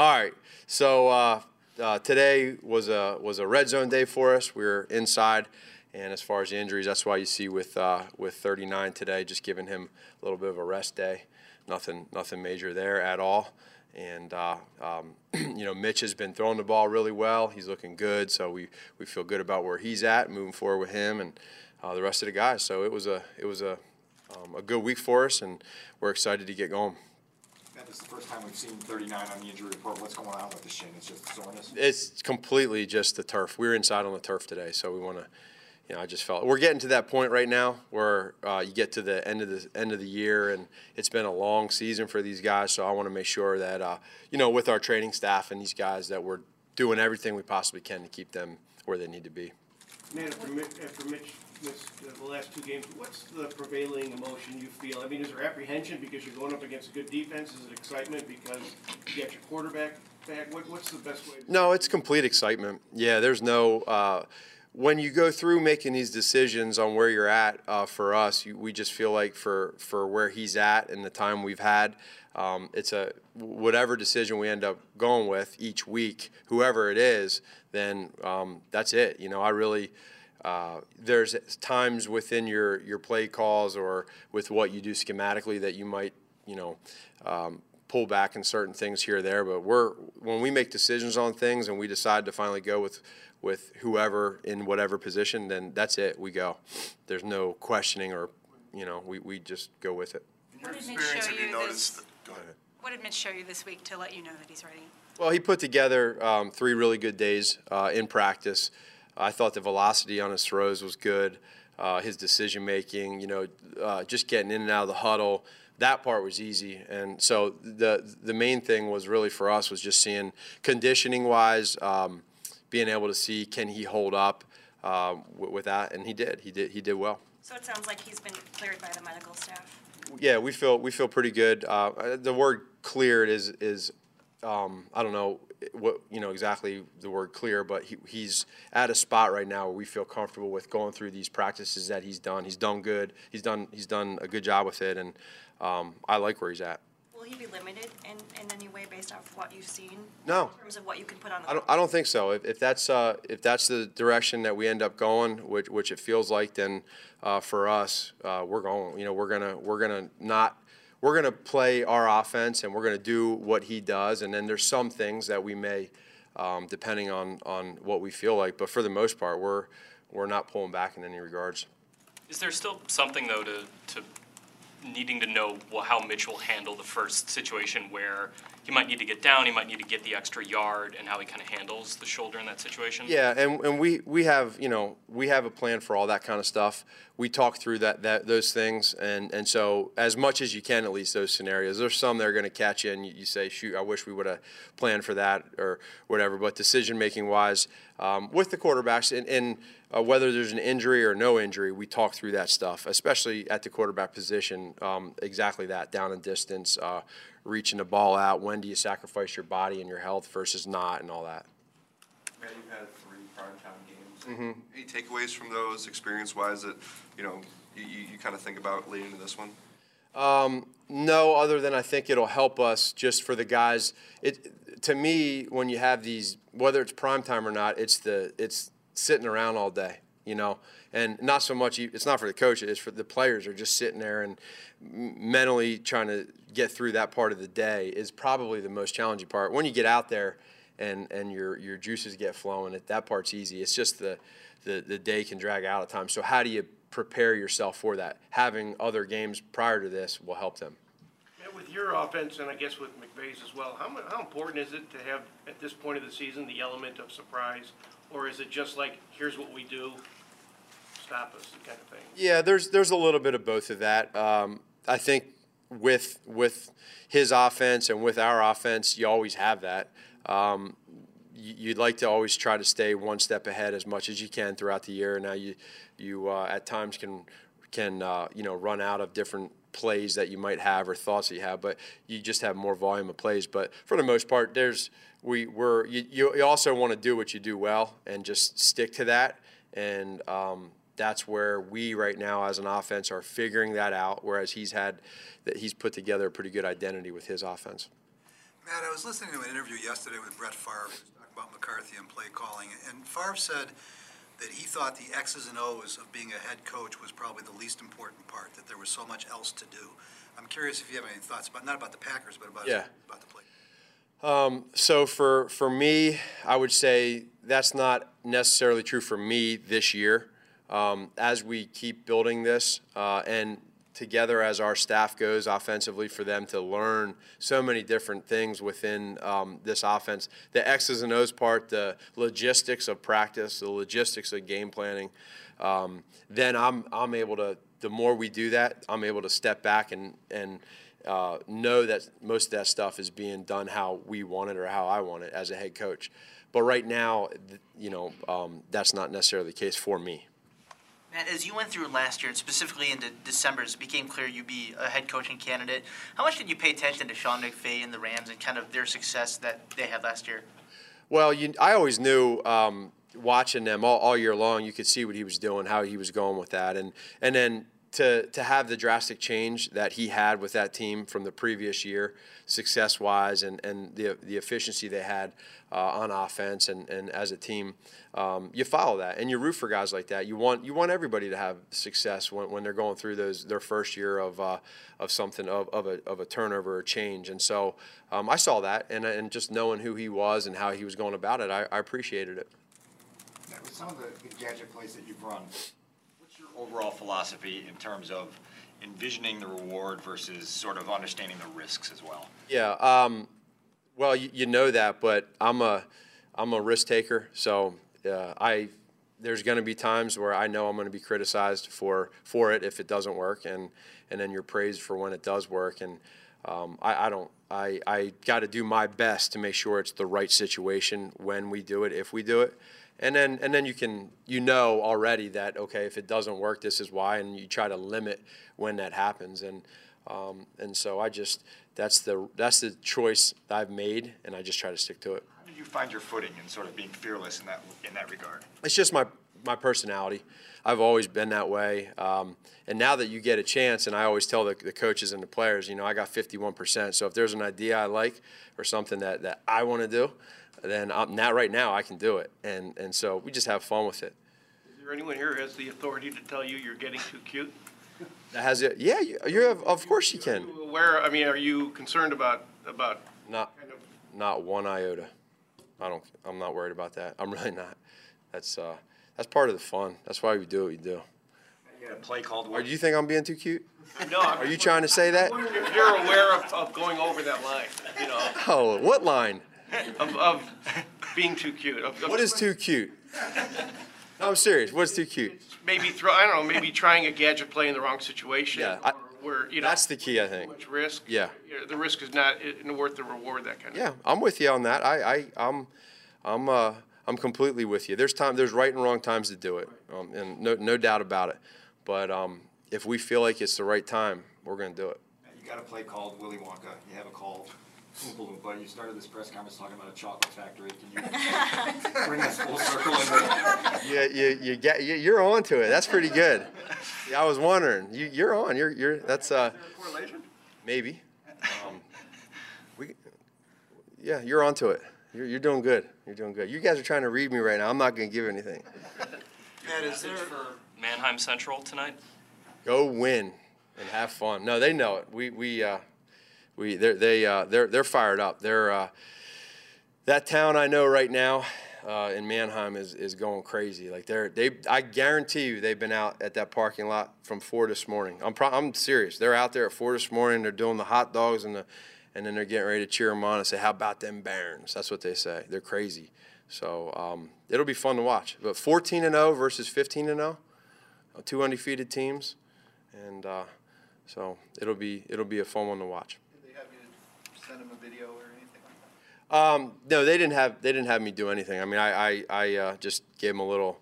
All right. So uh, uh, today was a was a red zone day for us. We were inside, and as far as the injuries, that's why you see with uh, with 39 today, just giving him a little bit of a rest day. Nothing nothing major there at all. And uh, um, you know, Mitch has been throwing the ball really well. He's looking good, so we we feel good about where he's at, moving forward with him and uh, the rest of the guys. So it was a it was a um, a good week for us, and we're excited to get going. Matt, this is the first time we've seen 39 on the injury report. What's going on with the shin? It's just soreness? It's completely just the turf. We were inside on the turf today, so we want to. You know, I just felt we're getting to that point right now where uh, you get to the end of the end of the year, and it's been a long season for these guys. So I want to make sure that uh, you know, with our training staff and these guys, that we're doing everything we possibly can to keep them where they need to be. Man, after Mitch, after Mitch uh, the last two games, what's the prevailing emotion you feel? I mean, is there apprehension because you're going up against a good defense? Is it excitement because you got your quarterback back? What, what's the best way? No, it's complete excitement. Yeah, there's no. Uh, when you go through making these decisions on where you're at, uh, for us, you, we just feel like for for where he's at and the time we've had, um, it's a whatever decision we end up going with each week, whoever it is, then um, that's it. You know, I really. Uh, there's times within your, your play calls or with what you do schematically that you might, you know, um, pull back in certain things here or there. But we're when we make decisions on things and we decide to finally go with with whoever in whatever position, then that's it. We go. There's no questioning or, you know, we, we just go with it. What did Mitch show you you noticed, this- go ahead. What did Mitch show you this week to let you know that he's ready? Well, he put together um, three really good days uh, in practice. I thought the velocity on his throws was good. Uh, his decision making, you know, uh, just getting in and out of the huddle, that part was easy. And so the the main thing was really for us was just seeing conditioning wise, um, being able to see can he hold up uh, with, with that, and he did. He did. He did well. So it sounds like he's been cleared by the medical staff. Yeah, we feel we feel pretty good. Uh, the word cleared is is um, I don't know what you know exactly the word clear, but he, he's at a spot right now where we feel comfortable with going through these practices that he's done. He's done good. He's done he's done a good job with it, and um, I like where he's at. Will he be limited in, in any way based off what you've seen? No. In terms of what you can put on the I don't, I don't think so. If, if that's uh, if that's the direction that we end up going, which which it feels like, then uh, for us, uh, we're going. You know, we're gonna we're gonna not we're gonna play our offense and we're gonna do what he does. And then there's some things that we may, um, depending on on what we feel like. But for the most part, we're we're not pulling back in any regards. Is there still something though to, to needing to know how Mitch will handle the first situation where he might need to get down, he might need to get the extra yard, and how he kind of handles the shoulder in that situation? Yeah, and, and we, we have, you know, we have a plan for all that kind of stuff. We talk through that, that those things, and, and so as much as you can, at least those scenarios. There's some that are going to catch you, and you, you say, shoot, I wish we would have planned for that or whatever. But decision making wise, um, with the quarterbacks, and, and uh, whether there's an injury or no injury, we talk through that stuff, especially at the quarterback position. Um, exactly that, down and distance, uh, reaching the ball out. When do you sacrifice your body and your health versus not, and all that. Matt, you've had three primetime games. Mm-hmm. Any takeaways from those experience-wise that, you know, you, you, you kind of think about leading to this one? No, other than I think it'll help us just for the guys. It to me when you have these, whether it's prime time or not, it's the it's sitting around all day, you know, and not so much. It's not for the coaches; it's for the players are just sitting there and mentally trying to get through that part of the day is probably the most challenging part. When you get out there and and your your juices get flowing, it, that part's easy. It's just the the the day can drag out at times. So how do you prepare yourself for that? Having other games prior to this will help them. With your offense, and I guess with McVay's as well, how, how important is it to have, at this point of the season, the element of surprise? Or is it just like, here's what we do, stop us, kind of thing? Yeah, there's there's a little bit of both of that. Um, I think with with his offense and with our offense, you always have that. Um, you- you'd like to always try to stay one step ahead as much as you can throughout the year. Now you you uh, at times can can uh, you know run out of different plays that you might have or thoughts that you have, but you just have more volume of plays. But for the most part, there's we we're you, you also want to do what you do well and just stick to that and. Um, that's where we right now as an offense are figuring that out. Whereas he's had that he's put together a pretty good identity with his offense. Matt, I was listening to an interview yesterday with Brett Favre, talking about McCarthy and play calling, and Favre said that he thought the X's and O's of being a head coach was probably the least important part, that there was so much else to do. I'm curious if you have any thoughts about, not about the Packers, but about, Yeah. about the play. So for for me, I would say that's not necessarily true for me this year. Um, as we keep building this uh, and together as our staff goes offensively, for them to learn so many different things within um, this offense, the X's and O's part, the logistics of practice, the logistics of game planning, um, then I'm I'm able to. The more we do that, I'm able to step back and and uh, know that most of that stuff is being done how we want it or how I want it as a head coach. But right now, you know, um, that's not necessarily the case for me. Matt, as you went through last year, and specifically into December, as it became clear you'd be a head coaching candidate, how much did you pay attention to Sean McVay and the Rams and kind of their success that they had last year? Well, you, I always knew um, watching them all, all year long. You could see what he was doing, how he was going with that, and and then to to have the drastic change that he had with that team from the previous year, success wise, and and the the efficiency they had uh, on offense and, and as a team, um, you follow that and you root for guys like that. You want you want everybody to have success when, when they're going through those their first year of uh, of something of, of a of a turnover or change. And so um, I saw that and and just knowing who he was and how he was going about it, I, I appreciated it. Some of the the gadget plays that you've run, overall philosophy in terms of envisioning the reward versus sort of understanding the risks as well? Yeah. Um, well, you, you know that, but I'm a I'm a risk taker. So uh, I there's going to be times where I know I'm going to be criticized for for it if it doesn't work, and and then you're praised for when it does work. And um, I, I don't. I I got to do my best to make sure it's the right situation when we do it, if we do it. And then, and then you can, you know already that okay, if it doesn't work, this is why, and you try to limit when that happens. And um, and so I just that's the that's the choice I've made, and I just try to stick to it. How did you find your footing in sort of being fearless in that, in that regard? It's just my my personality. I've always been that way. Um, and now that you get a chance, and I always tell the, the coaches and the players, you know, I got 51%. So if there's an idea I like or something that, that I want to do, then I'm, now right now I can do it. And and so we just have fun with it. Is there anyone here who has the authority to tell you you're getting too cute? That has it. Yeah, you, you have. Of course you can. Where, I mean, are you concerned about, about Not kind of, not one iota. I don't. I'm not worried about that. I'm really not. That's uh, that's part of the fun. That's why we do what we do. You had a play called. Or do you think I'm being too cute? no, I'm Are you trying to say that? if you're aware of, of going over that line, you know, Oh, what line? of, of being too cute. of- of What is too cute? No, I'm serious. What's too cute? Maybe throw, I don't know, maybe trying a gadget play in the wrong situation. Yeah, I- Where, you know. That's the key, I Too think. much risk. Yeah. The risk is not worth the reward, that kind of. Yeah, I'm with you on that. I, I, I'm, I'm, uh, I'm completely with you. There's time, there's right and wrong times to do it, um, and no, no doubt about it. But um, if we feel like it's the right time, we're going to do it. You got a play called Willy Wonka. You have a call Oompa You started this press conference talking about a chocolate factory. Can you bring us full circle into You, you, you get, you, you're on to it. That's pretty good. Yeah, I was wondering. You, you're on. You're, you're. That's uh, correlation? maybe. Um, we, yeah, you're on to it. You're, you're doing good. You're doing good. You guys are trying to read me right now. I'm not going to give anything. Matt, is there, for Manheim Central tonight. Go win and have fun. No, they know it. We we uh, we they're they uh, they're they're fired up. They're uh, that town I know right now uh, in Manheim is is going crazy. Like they're they I guarantee you they've been out at that parking lot from four this morning. I'm pro- I'm serious. They're out there at four this morning. They're doing the hot dogs and the and then they're getting ready to cheer them on and say, "How about them Barons?" That's what they say. They're crazy. So um, it'll be fun to watch. But 14 and 0 versus 15 and 0, uh, two undefeated teams, and uh, so it'll be it'll be a fun one to watch. did they have you send a video or anything? Um, no, they didn't have they didn't have me do anything. I mean, I I, I uh, just gave them a little,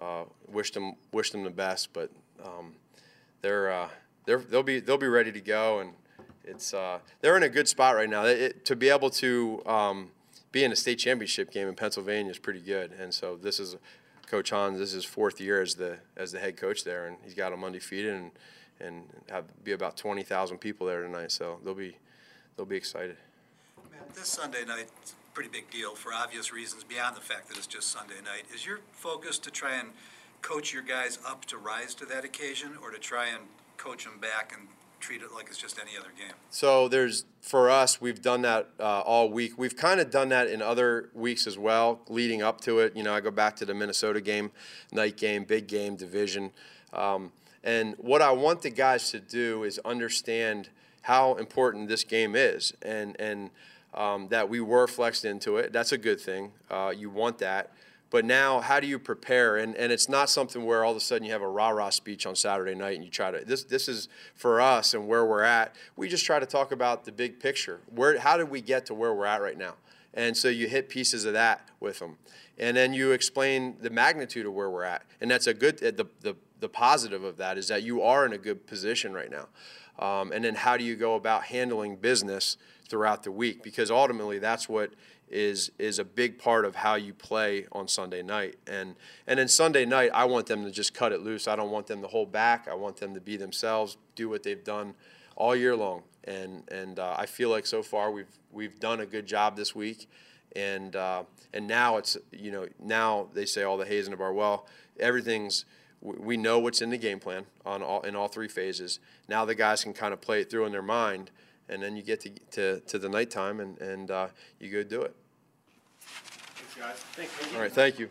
uh, wished them wished them the best, but um, they're uh, they're they'll be they'll be ready to go, and it's uh, they're in a good spot right now. It, it- to be able to um, be in a state championship game in Pennsylvania is pretty good, and so this is Coach Hans. This is his fourth year as the as the head coach there, and he's got them undefeated, and and have be about twenty thousand people there tonight. So they'll be they'll be excited. Matt, This Sunday night, pretty big deal for obvious reasons beyond the fact that it's just Sunday night. Is your focus to try and coach your guys up to rise to that occasion, or to try and coach them back and treat it like it's just any other game? So there's for us, we've done that uh, all week. We've kind of done that in other weeks as well, leading up to it. You know, I go back to the Minnesota game, night game, big game, division, um, and what I want the guys to do is understand how important this game is, and and um, that we were flexed into it. That's a good thing. Uh, you want that. But now, how do you prepare? And, and it's not something where all of a sudden you have a rah rah speech on Saturday night and you try to. This this is for us and where we're at. We just try to talk about the big picture. Where how did we get to where we're at right now? And so you hit pieces of that with them, and then you explain the magnitude of where we're at. And that's a good. The the the positive of that is that you are in a good position right now. Um, and then how do you go about handling business throughout the week? Because ultimately, that's what is is a big part of how you play on Sunday night. And and then Sunday night, I want them to just cut it loose. I don't want them to hold back. I want them to be themselves, do what they've done all year long. And and uh, I feel like so far we've we've done a good job this week. And uh, and now it's you know now they say all the haze in the bar. Well, everything's we we know what's in the game plan on all in all three phases. Now the guys can kind of play it through in their mind and then you get to, to, to the nighttime and, and uh, you go do it. Thanks, guys. Thanks. All right, thank you.